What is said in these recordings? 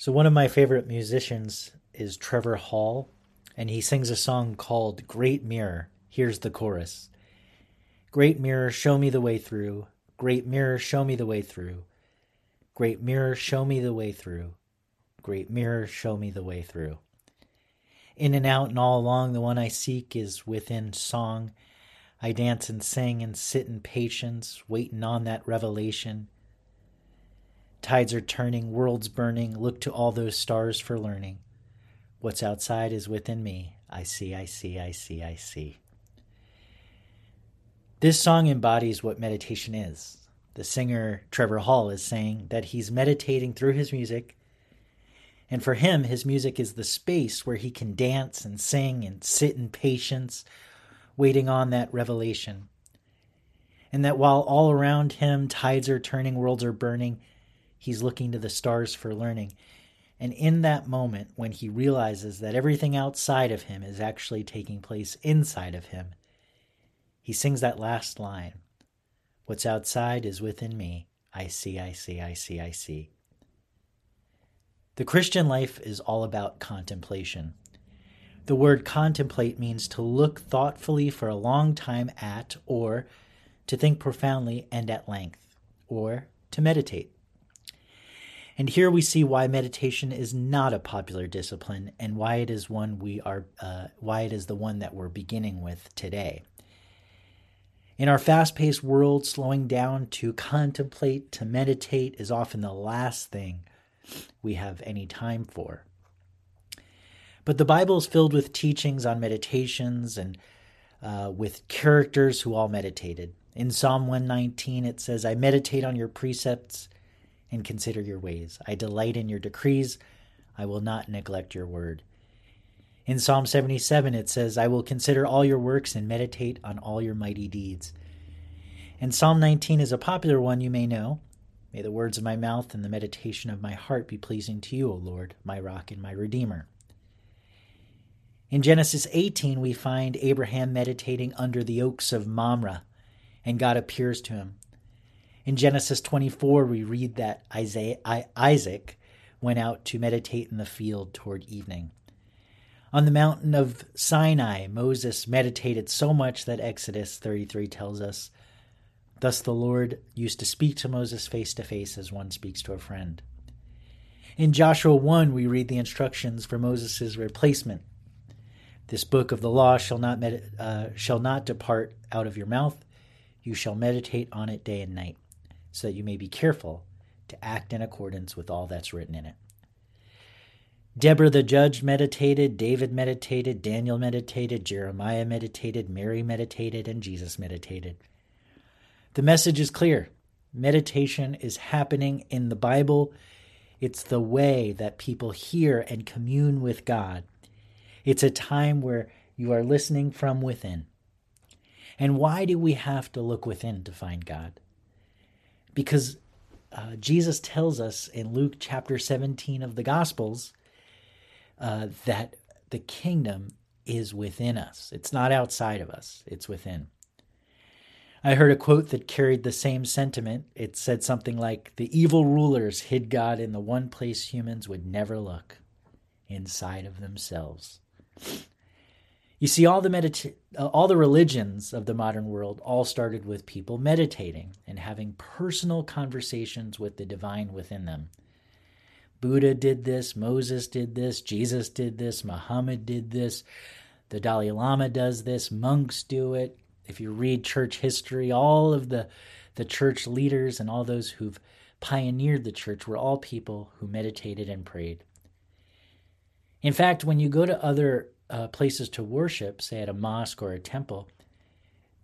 So, one of my favorite musicians is Trevor Hall, and he sings a song called Great Mirror. Here's the chorus Great mirror, show me the way through. Great mirror, show me the way through. Great mirror, show me the way through. Great mirror, show me the way through. In and out and all along, the one I seek is within song. I dance and sing and sit in patience, waiting on that revelation. Tides are turning, worlds burning. Look to all those stars for learning. What's outside is within me. I see, I see, I see, I see. This song embodies what meditation is. The singer Trevor Hall is saying that he's meditating through his music. And for him, his music is the space where he can dance and sing and sit in patience, waiting on that revelation. And that while all around him tides are turning, worlds are burning, he's looking to the stars for learning. And in that moment, when he realizes that everything outside of him is actually taking place inside of him, he sings that last line What's outside is within me. I see, I see, I see, I see. The Christian life is all about contemplation. The word contemplate means to look thoughtfully for a long time at, or to think profoundly and at length, or to meditate. And here we see why meditation is not a popular discipline and why it is one we are uh, why it is the one that we're beginning with today. In our fast-paced world, slowing down to contemplate, to meditate is often the last thing we have any time for. But the Bible is filled with teachings on meditations and uh, with characters who all meditated. In Psalm 119, it says, I meditate on your precepts and consider your ways. I delight in your decrees. I will not neglect your word. In Psalm 77, it says, I will consider all your works and meditate on all your mighty deeds. And Psalm 19 is a popular one you may know. May the words of my mouth and the meditation of my heart be pleasing to you, O Lord, my rock and my redeemer. In Genesis 18, we find Abraham meditating under the oaks of Mamre, and God appears to him. In Genesis 24, we read that Isaac went out to meditate in the field toward evening. On the mountain of Sinai, Moses meditated so much that Exodus 33 tells us, Thus the Lord used to speak to Moses face to face as one speaks to a friend. In Joshua 1, we read the instructions for Moses' replacement. This book of the law shall not, med- uh, shall not depart out of your mouth. You shall meditate on it day and night so that you may be careful to act in accordance with all that's written in it. Deborah the judge meditated, David meditated, Daniel meditated, Jeremiah meditated, Mary meditated, and Jesus meditated. The message is clear. Meditation is happening in the Bible. It's the way that people hear and commune with God. It's a time where you are listening from within. And why do we have to look within to find God? Because uh, Jesus tells us in Luke chapter 17 of the Gospels uh, that the kingdom is within us. It's not outside of us, it's within. I heard a quote that carried the same sentiment. It said something like The evil rulers hid God in the one place humans would never look inside of themselves. You see, all the medita- uh, all the religions of the modern world all started with people meditating and having personal conversations with the divine within them. Buddha did this, Moses did this, Jesus did this, Muhammad did this, the Dalai Lama does this, monks do it. If you read church history, all of the the church leaders and all those who've pioneered the church were all people who meditated and prayed. In fact, when you go to other uh, places to worship, say at a mosque or a temple,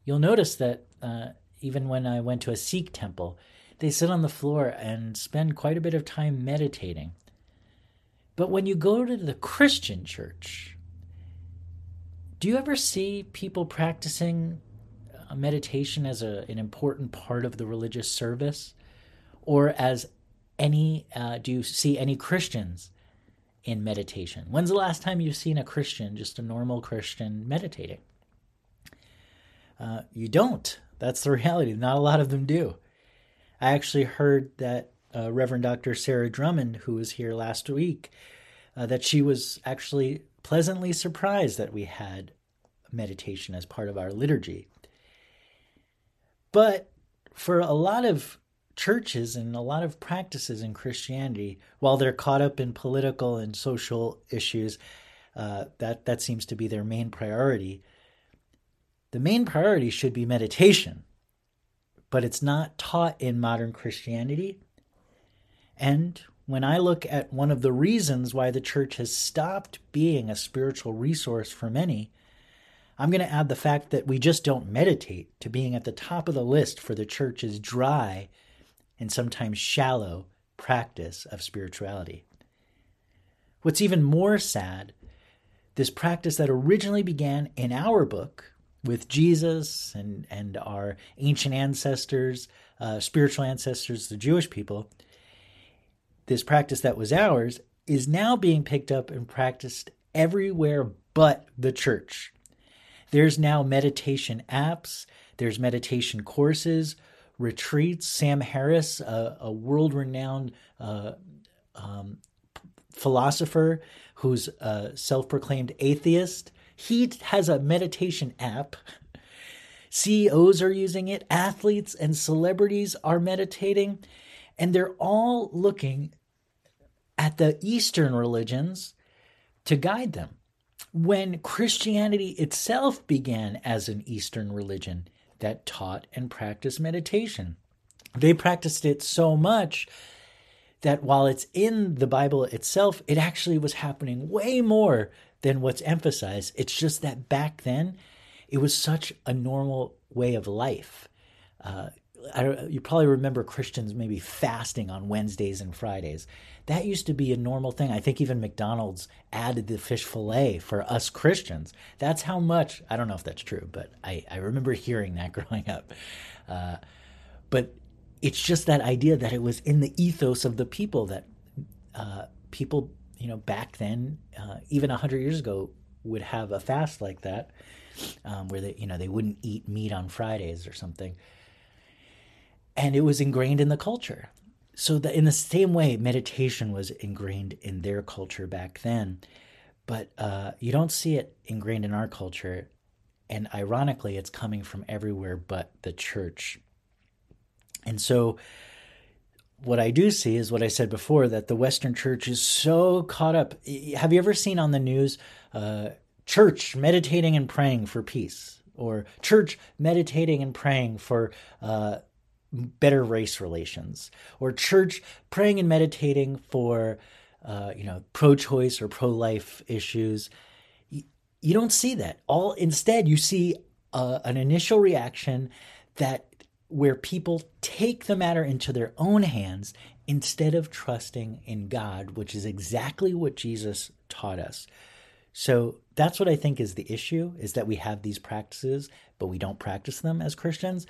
you'll notice that uh, even when I went to a Sikh temple, they sit on the floor and spend quite a bit of time meditating. But when you go to the Christian church, do you ever see people practicing uh, meditation as a, an important part of the religious service? Or as any, uh, do you see any Christians in meditation. When's the last time you've seen a Christian, just a normal Christian, meditating? Uh, you don't. That's the reality. Not a lot of them do. I actually heard that uh, Reverend Dr. Sarah Drummond, who was here last week, uh, that she was actually pleasantly surprised that we had meditation as part of our liturgy. But for a lot of churches and a lot of practices in Christianity, while they're caught up in political and social issues, uh, that that seems to be their main priority. The main priority should be meditation, but it's not taught in modern Christianity. And when I look at one of the reasons why the church has stopped being a spiritual resource for many, I'm going to add the fact that we just don't meditate to being at the top of the list for the church's dry and sometimes shallow practice of spirituality. What's even more sad, this practice that originally began in our book with Jesus and, and our ancient ancestors, uh, spiritual ancestors, the Jewish people, this practice that was ours is now being picked up and practiced everywhere but the church. There's now meditation apps, there's meditation courses, retreats. Sam Harris, a, a world renowned uh, um, philosopher who's a self proclaimed atheist, he has a meditation app. CEOs are using it, athletes and celebrities are meditating. And they're all looking at the Eastern religions to guide them. When Christianity itself began as an Eastern religion that taught and practiced meditation, they practiced it so much that while it's in the Bible itself, it actually was happening way more than what's emphasized. It's just that back then, it was such a normal way of life. Uh, you probably remember Christians maybe fasting on Wednesdays and Fridays. That used to be a normal thing. I think even McDonald's added the fish fillet for us Christians. That's how much, I don't know if that's true, but I, I remember hearing that growing up. Uh, but it's just that idea that it was in the ethos of the people that uh, people, you know, back then, uh, even 100 years ago, would have a fast like that. Um, where they, you know, they wouldn't eat meat on Fridays or something and it was ingrained in the culture. So that in the same way, meditation was ingrained in their culture back then, but uh, you don't see it ingrained in our culture. And ironically, it's coming from everywhere but the church. And so, what I do see is what I said before that the Western church is so caught up. Have you ever seen on the news, uh, church meditating and praying for peace? Or church meditating and praying for uh, better race relations, or church praying and meditating for, uh, you know, pro-choice or pro-life issues. You, you don't see that. All instead, you see uh, an initial reaction that where people take the matter into their own hands instead of trusting in God, which is exactly what Jesus taught us. So that's what I think is the issue is that we have these practices, but we don't practice them as Christians.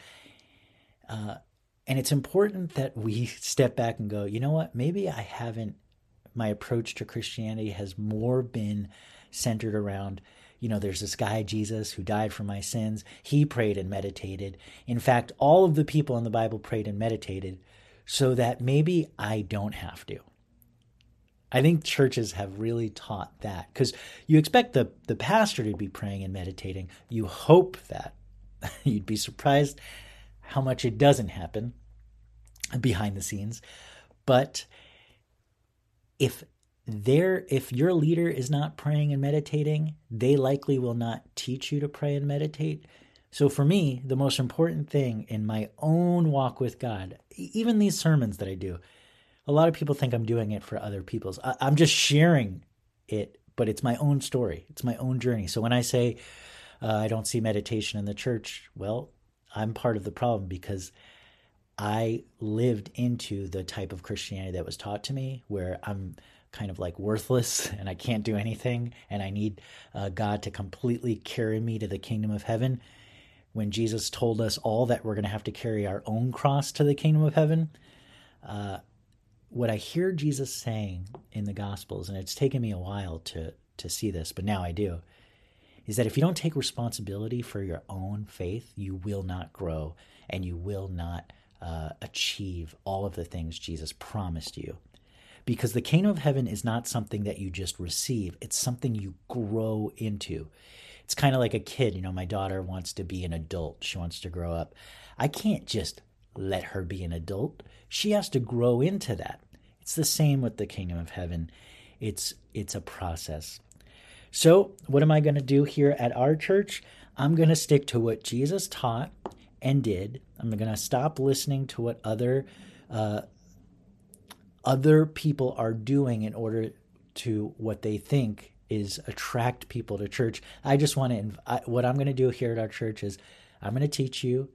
Uh, and it's important that we step back and go, you know what? Maybe I haven't, my approach to Christianity has more been centered around, you know, there's this guy, Jesus, who died for my sins. He prayed and meditated. In fact, all of the people in the Bible prayed and meditated so that maybe I don't have to. I think churches have really taught that because you expect the, the pastor to be praying and meditating. You hope that. You'd be surprised how much it doesn't happen behind the scenes. But if there if your leader is not praying and meditating, they likely will not teach you to pray and meditate. So for me, the most important thing in my own walk with God, even these sermons that I do, a lot of people think I'm doing it for other people's. I'm just sharing it, but it's my own story. It's my own journey. So when I say uh, I don't see meditation in the church, well, I'm part of the problem because I lived into the type of Christianity that was taught to me where I'm kind of like worthless and I can't do anything and I need uh, God to completely carry me to the kingdom of heaven. When Jesus told us all that we're going to have to carry our own cross to the kingdom of heaven, uh, what I hear Jesus saying in the Gospels, and it's taken me a while to to see this, but now I do, is that if you don't take responsibility for your own faith, you will not grow and you will not uh, achieve all of the things Jesus promised you. Because the kingdom of heaven is not something that you just receive, it's something you grow into. It's kind of like a kid. You know, my daughter wants to be an adult, she wants to grow up. I can't just let her be an adult. She has to grow into that. It's the same with the kingdom of heaven. It's it's a process. So, what am I going to do here at our church? I'm going to stick to what Jesus taught and did. I'm going to stop listening to what other uh, other people are doing in order to what they think is attract people to church. I just want to I, what I'm going to do here at our church is I'm going to teach you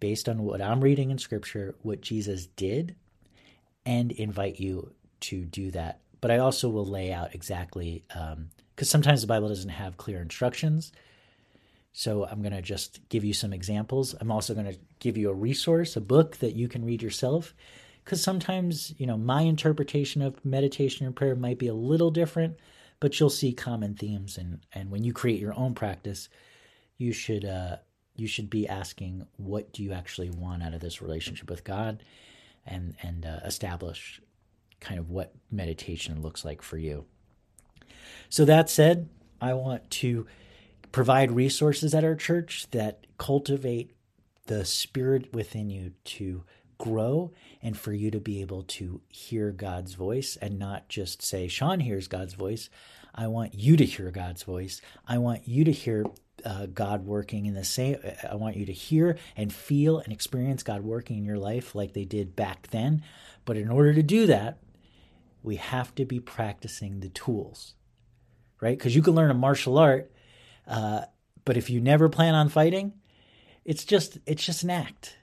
based on what I'm reading in scripture what Jesus did and invite you to do that. But I also will lay out exactly because sometimes the Bible doesn't have clear instructions. So I'm going to just give you some examples. I'm also going to give you a resource, a book that you can read yourself. Because sometimes, you know, my interpretation of meditation and prayer might be a little different, but you'll see common themes. And, and when you create your own practice, you should uh, you should be asking, what do you actually want out of this relationship with God, and and uh, establish kind of what meditation looks like for you. So that said, I want to provide resources at our church that cultivate the spirit within you to grow and for you to be able to hear God's voice and not just say, Sean hears God's voice. I want you to hear God's voice. I want you to hear uh, God working in the same. I want you to hear and feel and experience God working in your life like they did back then. But in order to do that, we have to be practicing the tools, right? Because you can learn a martial art uh, but if you never plan on fighting, it's just it's just an act.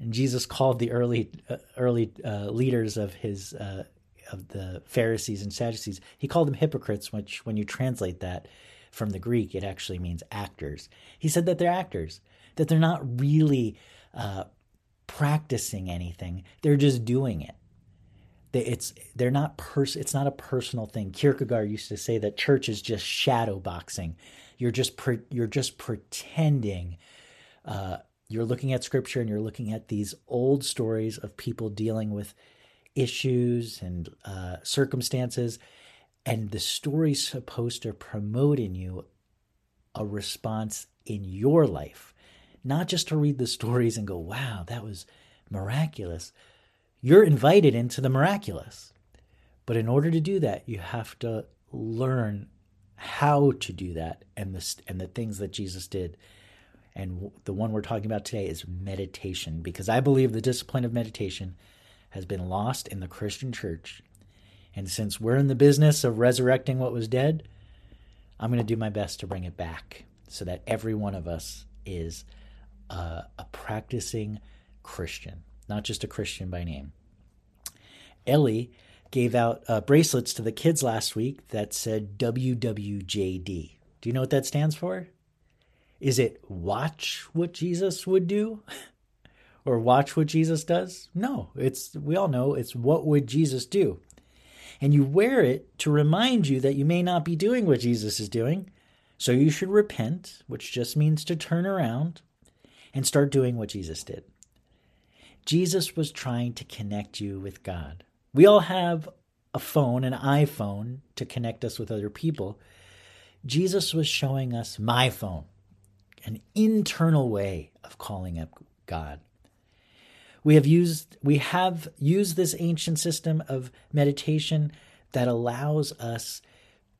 And Jesus called the early uh, early uh, leaders of his uh, of the Pharisees and Sadducees. He called them hypocrites, which when you translate that from the Greek, it actually means actors. He said that they're actors, that they're not really uh, practicing anything; they're just doing it it's they're not pers- it's not a personal thing. Kierkegaard used to say that church is just shadow boxing. You're just pre- you're just pretending. Uh, you're looking at scripture and you're looking at these old stories of people dealing with issues and uh, circumstances, and the story's supposed to promote in you a response in your life, not just to read the stories and go, "Wow, that was miraculous." You're invited into the miraculous. But in order to do that, you have to learn how to do that and the and the things that Jesus did. And the one we're talking about today is meditation because I believe the discipline of meditation has been lost in the Christian church. And since we're in the business of resurrecting what was dead, I'm going to do my best to bring it back so that every one of us is a, a practicing Christian not just a Christian by name. Ellie gave out uh, bracelets to the kids last week that said WWJD. Do you know what that stands for? Is it watch what Jesus would do? or watch what Jesus does? No, it's we all know it's what would Jesus do. And you wear it to remind you that you may not be doing what Jesus is doing. So you should repent, which just means to turn around and start doing what Jesus did. Jesus was trying to connect you with God. We all have a phone, an iPhone, to connect us with other people. Jesus was showing us my phone, an internal way of calling up God. We have used we have used this ancient system of meditation that allows us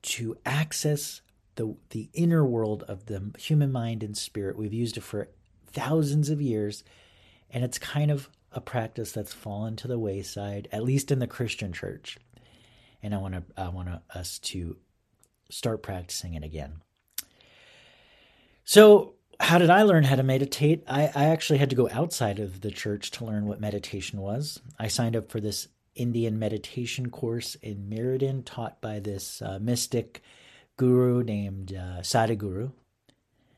to access the the inner world of the human mind and spirit. We've used it for thousands of years and it's kind of a practice that's fallen to the wayside, at least in the Christian church. And I want to I want us to start practicing it again. So, how did I learn how to meditate? I, I actually had to go outside of the church to learn what meditation was. I signed up for this Indian meditation course in Meriden, taught by this uh, mystic guru named uh, Sadhguru,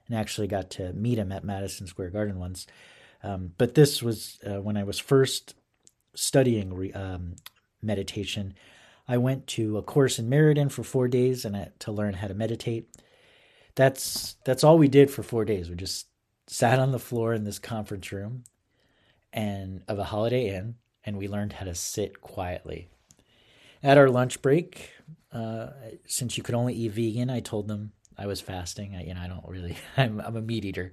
and actually got to meet him at Madison Square Garden once. Um, but this was uh, when I was first studying re, um, meditation. I went to a course in Meriden for four days and I, to learn how to meditate. That's that's all we did for four days. We just sat on the floor in this conference room and of a Holiday Inn, and we learned how to sit quietly. At our lunch break, uh, since you could only eat vegan, I told them I was fasting. I, you know, I don't really. I'm, I'm a meat eater.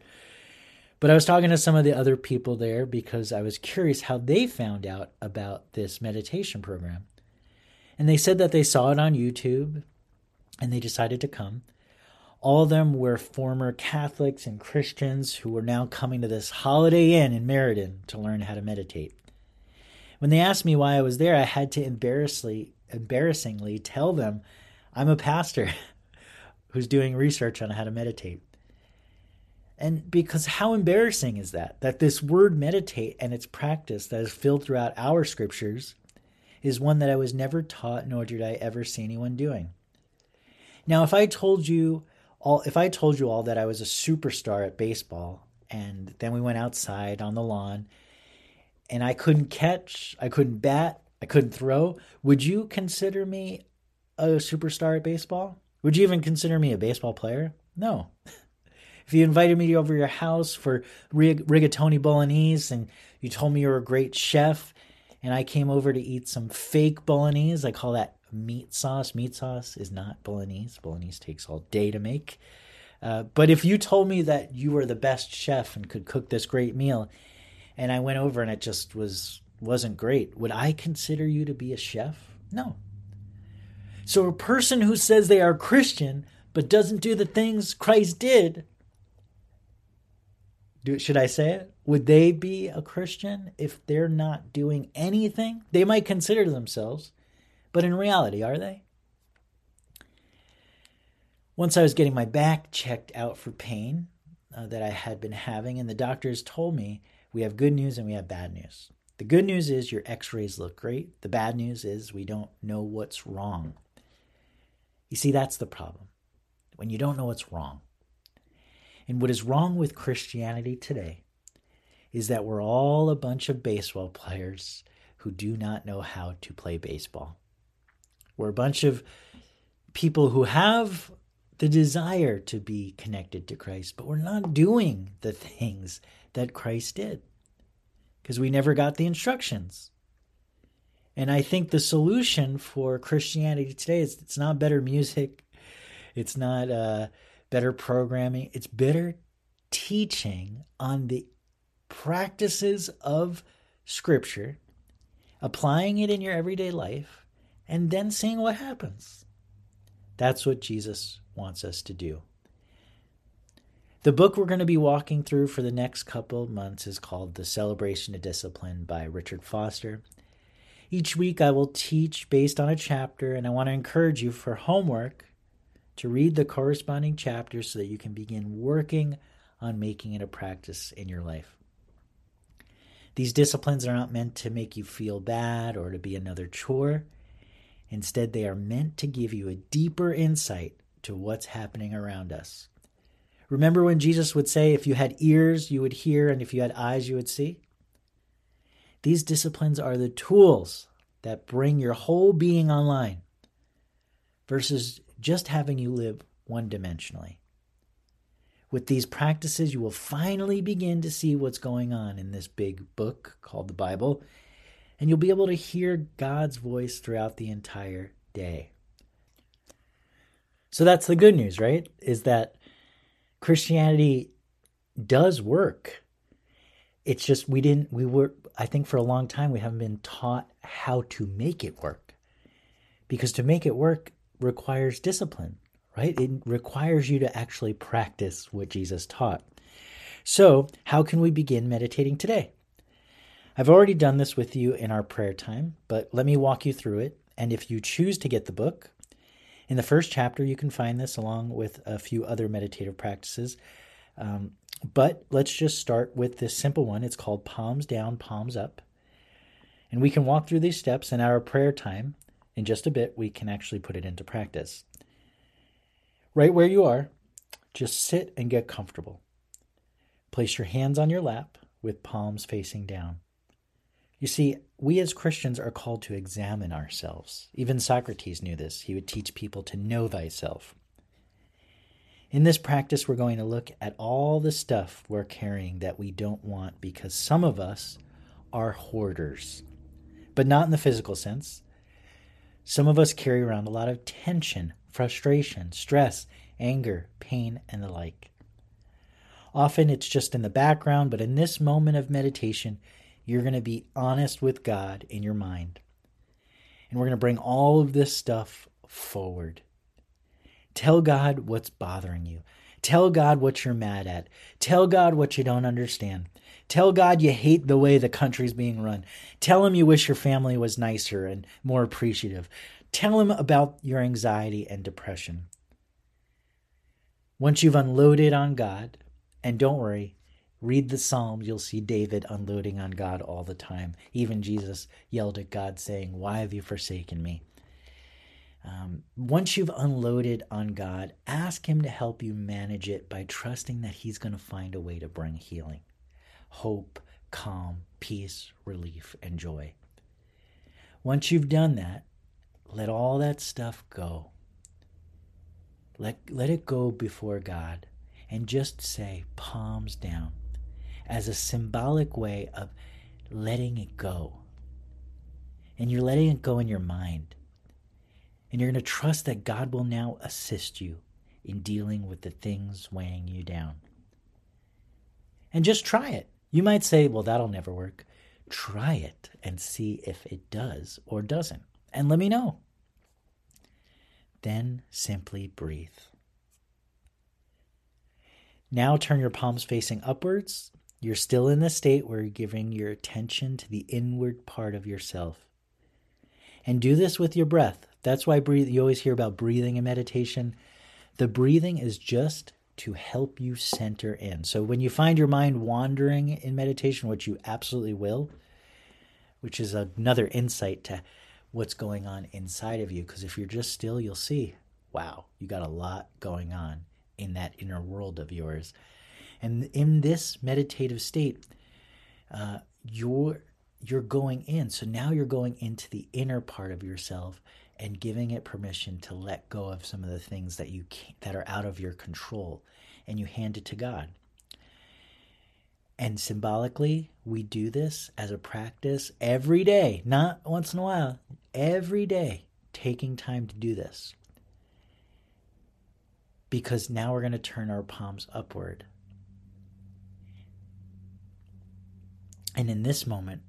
But I was talking to some of the other people there because I was curious how they found out about this meditation program. And they said that they saw it on YouTube and they decided to come. All of them were former Catholics and Christians who were now coming to this Holiday Inn in Meriden to learn how to meditate. When they asked me why I was there, I had to embarrassingly, embarrassingly tell them I'm a pastor who's doing research on how to meditate. And because how embarrassing is that? That this word meditate and its practice that is filled throughout our scriptures is one that I was never taught, nor did I ever see anyone doing. Now, if I told you all, if I told you all that I was a superstar at baseball, and then we went outside on the lawn, and I couldn't catch, I couldn't bat, I couldn't throw, would you consider me a superstar at baseball? Would you even consider me a baseball player? No. if you invited me over your house for rig- rigatoni bolognese and you told me you were a great chef and I came over to eat some fake bolognese, I call that meat sauce. Meat sauce is not bolognese. Bolognese takes all day to make. Uh, but if you told me that you were the best chef and could cook this great meal, and I went over and it just was wasn't great, would I consider you to be a chef? No, so a person who says they are Christian but doesn't do the things Christ did, do, should I say it? Would they be a Christian if they're not doing anything? They might consider themselves, but in reality, are they? Once I was getting my back checked out for pain uh, that I had been having, and the doctors told me we have good news and we have bad news. The good news is your x rays look great. The bad news is we don't know what's wrong. You see, that's the problem. When you don't know what's wrong. And what is wrong with Christianity today is that we're all a bunch of baseball players who do not know how to play baseball. We're a bunch of people who have the desire to be connected to Christ, but we're not doing the things that Christ did because we never got the instructions. And I think the solution for Christianity today is it's not better music, it's not uh, better programming, it's better teaching on the practices of Scripture, applying it in your everyday life, and then seeing what happens. That's what Jesus wants us to do. The book we're going to be walking through for the next couple months is called The Celebration of Discipline by Richard Foster. Each week I will teach based on a chapter, and I want to encourage you for homework to read the corresponding chapters so that you can begin working on making it a practice in your life. These disciplines are not meant to make you feel bad or to be another chore. Instead, they are meant to give you a deeper insight to what's happening around us. Remember when Jesus would say, If you had ears, you would hear, and if you had eyes, you would see? These disciplines are the tools that bring your whole being online versus just having you live one dimensionally. With these practices, you will finally begin to see what's going on in this big book called the Bible, and you'll be able to hear God's voice throughout the entire day. So that's the good news, right? Is that Christianity does work. It's just we didn't we were I think for a long time we haven't been taught how to make it work. Because to make it work requires discipline, right? It requires you to actually practice what Jesus taught. So, how can we begin meditating today? I've already done this with you in our prayer time, but let me walk you through it. And if you choose to get the book, in the first chapter, you can find this along with a few other meditative practices. Um, but let's just start with this simple one. It's called palms down, palms up. And we can walk through these steps in our prayer time. In just a bit, we can actually put it into practice. Right where you are, just sit and get comfortable. Place your hands on your lap with palms facing down. You see, we as Christians are called to examine ourselves. Even Socrates knew this. He would teach people to know thyself. In this practice, we're going to look at all the stuff we're carrying that we don't want because some of us are hoarders, but not in the physical sense. Some of us carry around a lot of tension, frustration, stress, anger, pain, and the like. Often it's just in the background, but in this moment of meditation, you're going to be honest with God in your mind. And we're going to bring all of this stuff forward. Tell God what's bothering you. Tell God what you're mad at. Tell God what you don't understand. Tell God you hate the way the country's being run. Tell Him you wish your family was nicer and more appreciative. Tell Him about your anxiety and depression. Once you've unloaded on God, and don't worry, read the Psalms, you'll see David unloading on God all the time. Even Jesus yelled at God, saying, Why have you forsaken me? Um, once you've unloaded on God, ask Him to help you manage it by trusting that He's going to find a way to bring healing, hope, calm, peace, relief, and joy. Once you've done that, let all that stuff go. Let, let it go before God and just say, palms down, as a symbolic way of letting it go. And you're letting it go in your mind and you're going to trust that God will now assist you in dealing with the things weighing you down. And just try it. You might say, well, that'll never work. Try it and see if it does or doesn't. And let me know. Then simply breathe. Now turn your palms facing upwards. You're still in the state where you're giving your attention to the inward part of yourself. And do this with your breath. That's why breathe, you always hear about breathing in meditation. The breathing is just to help you center in. So when you find your mind wandering in meditation, which you absolutely will, which is another insight to what's going on inside of you, because if you're just still, you'll see, wow, you got a lot going on in that inner world of yours. And in this meditative state, uh, you're you're going in. So now you're going into the inner part of yourself and giving it permission to let go of some of the things that you that are out of your control and you hand it to God. And symbolically, we do this as a practice every day, not once in a while, every day, taking time to do this. Because now we're going to turn our palms upward. And in this moment,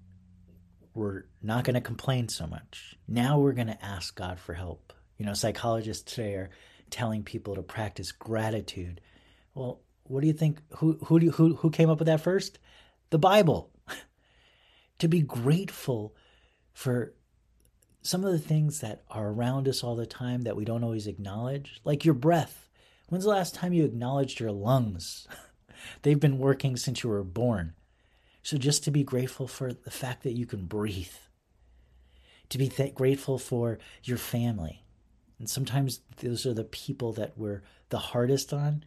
we're not going to complain so much. Now we're going to ask God for help. You know, psychologists today are telling people to practice gratitude. Well, what do you think? Who who do you, who who came up with that first? The Bible. to be grateful for some of the things that are around us all the time that we don't always acknowledge, like your breath. When's the last time you acknowledged your lungs? They've been working since you were born. So just to be grateful for the fact that you can breathe, to be grateful for your family. And sometimes those are the people that we're the hardest on.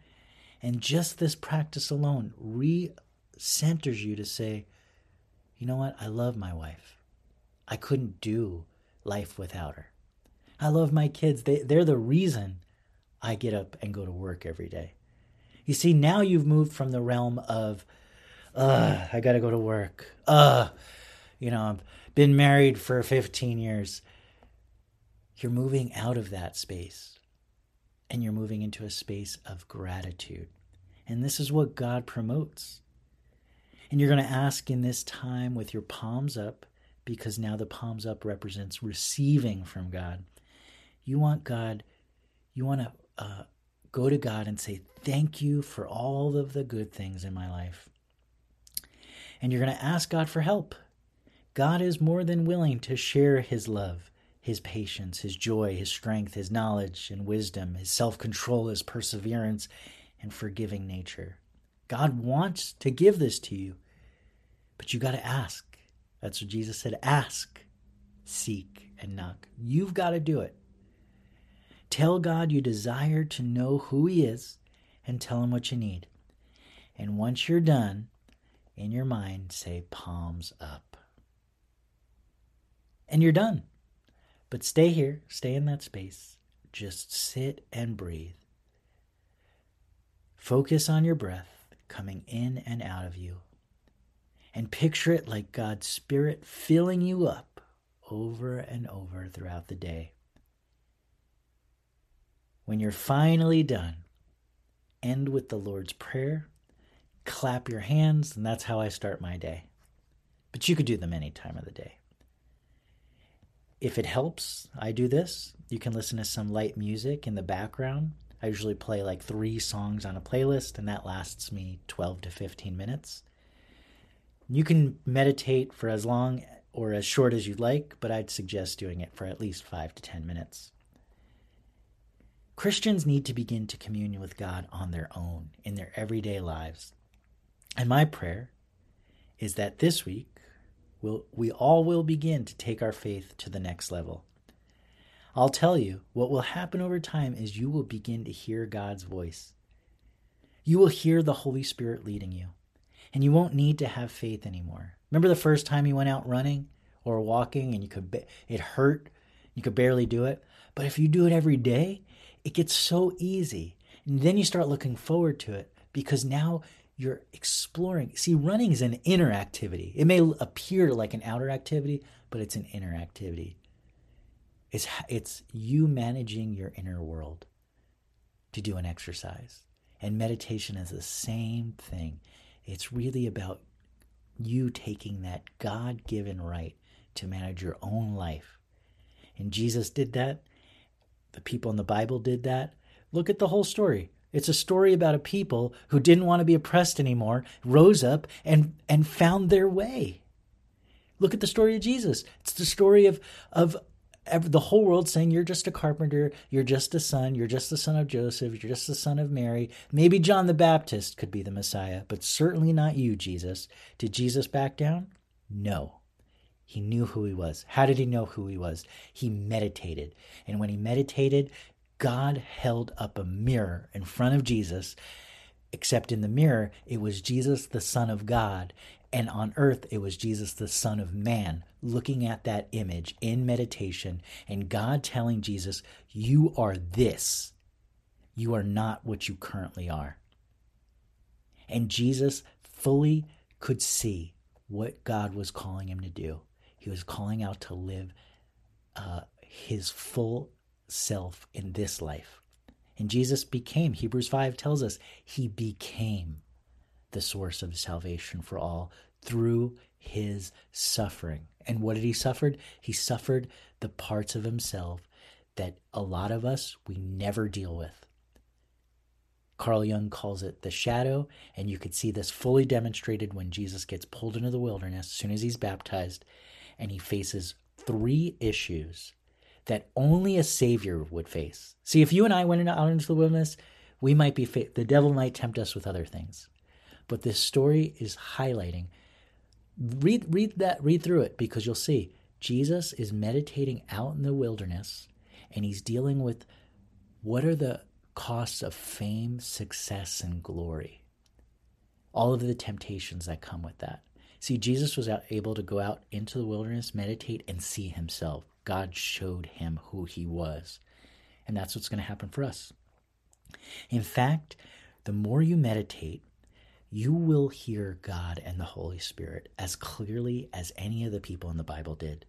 And just this practice alone re centers you to say, you know what? I love my wife. I couldn't do life without her. I love my kids. They, they're the reason I get up and go to work every day. You see, now you've moved from the realm of Ugh, I gotta go to work. Ugh, you know, I've been married for 15 years. You're moving out of that space and you're moving into a space of gratitude. And this is what God promotes. And you're going to ask in this time with your palms up, because now the palms up represents receiving from God. You want God, you want to uh, go to God and say, Thank you for all of the good things in my life and you're going to ask God for help. God is more than willing to share his love, his patience, his joy, his strength, his knowledge and wisdom, his self control, his perseverance, and forgiving nature. God wants to give this to you, but you got to ask. That's what Jesus said ask, seek, and knock. You've got to do it. Tell God you desire to know who He is and tell Him what you need. And once you're done, in your mind say palms up. And you're done. But stay here, stay in that space. Just sit and breathe. Focus on your breath coming in and out of you. and picture it like God's Spirit filling you up over and over throughout the day. When you're finally done, end with the Lord's Prayer, clap your hands, and that's how I start my day. But you could do them any time of the day. If it helps, I do this. You can listen to some light music in the background. I usually play like three songs on a playlist, and that lasts me 12 to 15 minutes. You can meditate for as long or as short as you'd like, but I'd suggest doing it for at least 5 to 10 minutes. Christians need to begin to commune with God on their own in their everyday lives. And my prayer is that this week we'll, we all will begin to take our faith to the next level. I'll tell you, what will happen over time is you will begin to hear God's voice. You will hear the Holy Spirit leading you, and you won't need to have faith anymore. Remember the first time you went out running or walking and you could it hurt, you could barely do it, but if you do it every day, it gets so easy. And then you start looking forward to it because now you're exploring. See, running is an inner activity. It may appear like an outer activity, but it's an inner activity. It's, it's you managing your inner world to do an exercise. And meditation is the same thing. It's really about you taking that God given right to manage your own life. And Jesus did that. The people in the Bible did that. Look at the whole story. It's a story about a people who didn't want to be oppressed anymore, rose up and, and found their way. Look at the story of Jesus. It's the story of, of the whole world saying you're just a carpenter, you're just a son, you're just the son of Joseph, you're just the son of Mary. Maybe John the Baptist could be the Messiah, but certainly not you, Jesus. Did Jesus back down? No. He knew who he was. How did he know who he was? He meditated. And when he meditated, God held up a mirror in front of Jesus, except in the mirror, it was Jesus, the Son of God. And on earth, it was Jesus, the Son of Man, looking at that image in meditation, and God telling Jesus, You are this. You are not what you currently are. And Jesus fully could see what God was calling him to do. He was calling out to live uh, his full self in this life. And Jesus became, Hebrews 5 tells us, he became the source of salvation for all through his suffering. And what did he suffer? He suffered the parts of himself that a lot of us we never deal with. Carl Jung calls it the shadow, and you could see this fully demonstrated when Jesus gets pulled into the wilderness as soon as he's baptized, and he faces three issues that only a savior would face. See, if you and I went out into the wilderness, we might be fa- the devil might tempt us with other things. But this story is highlighting read read that read through it because you'll see Jesus is meditating out in the wilderness and he's dealing with what are the costs of fame, success and glory. All of the temptations that come with that. See, Jesus was able to go out into the wilderness, meditate, and see himself. God showed him who he was. And that's what's going to happen for us. In fact, the more you meditate, you will hear God and the Holy Spirit as clearly as any of the people in the Bible did.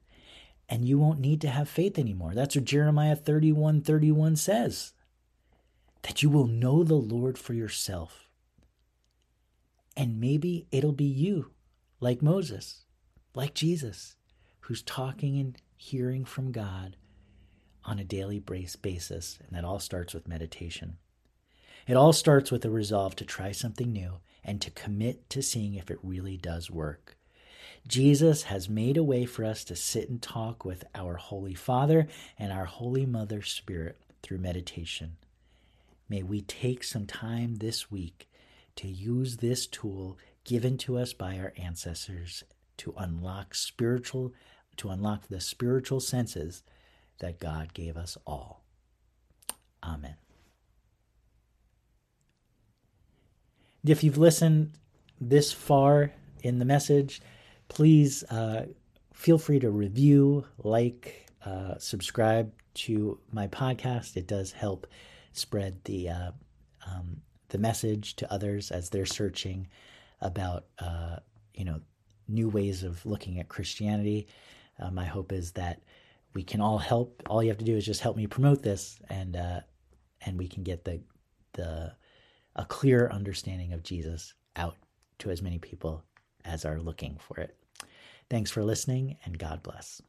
And you won't need to have faith anymore. That's what Jeremiah 31 31 says. That you will know the Lord for yourself. And maybe it'll be you, like Moses, like Jesus, who's talking and hearing from God on a daily basis. And that all starts with meditation. It all starts with a resolve to try something new and to commit to seeing if it really does work. Jesus has made a way for us to sit and talk with our Holy Father and our Holy Mother Spirit through meditation. May we take some time this week to use this tool given to us by our ancestors to unlock spiritual to unlock the spiritual senses that God gave us all. Amen. If you've listened this far in the message, please uh, feel free to review, like, uh, subscribe to my podcast. It does help spread the uh, um, the message to others as they're searching about uh, you know new ways of looking at Christianity. Uh, my hope is that we can all help. All you have to do is just help me promote this, and uh, and we can get the the a clear understanding of Jesus out to as many people as are looking for it. Thanks for listening, and God bless.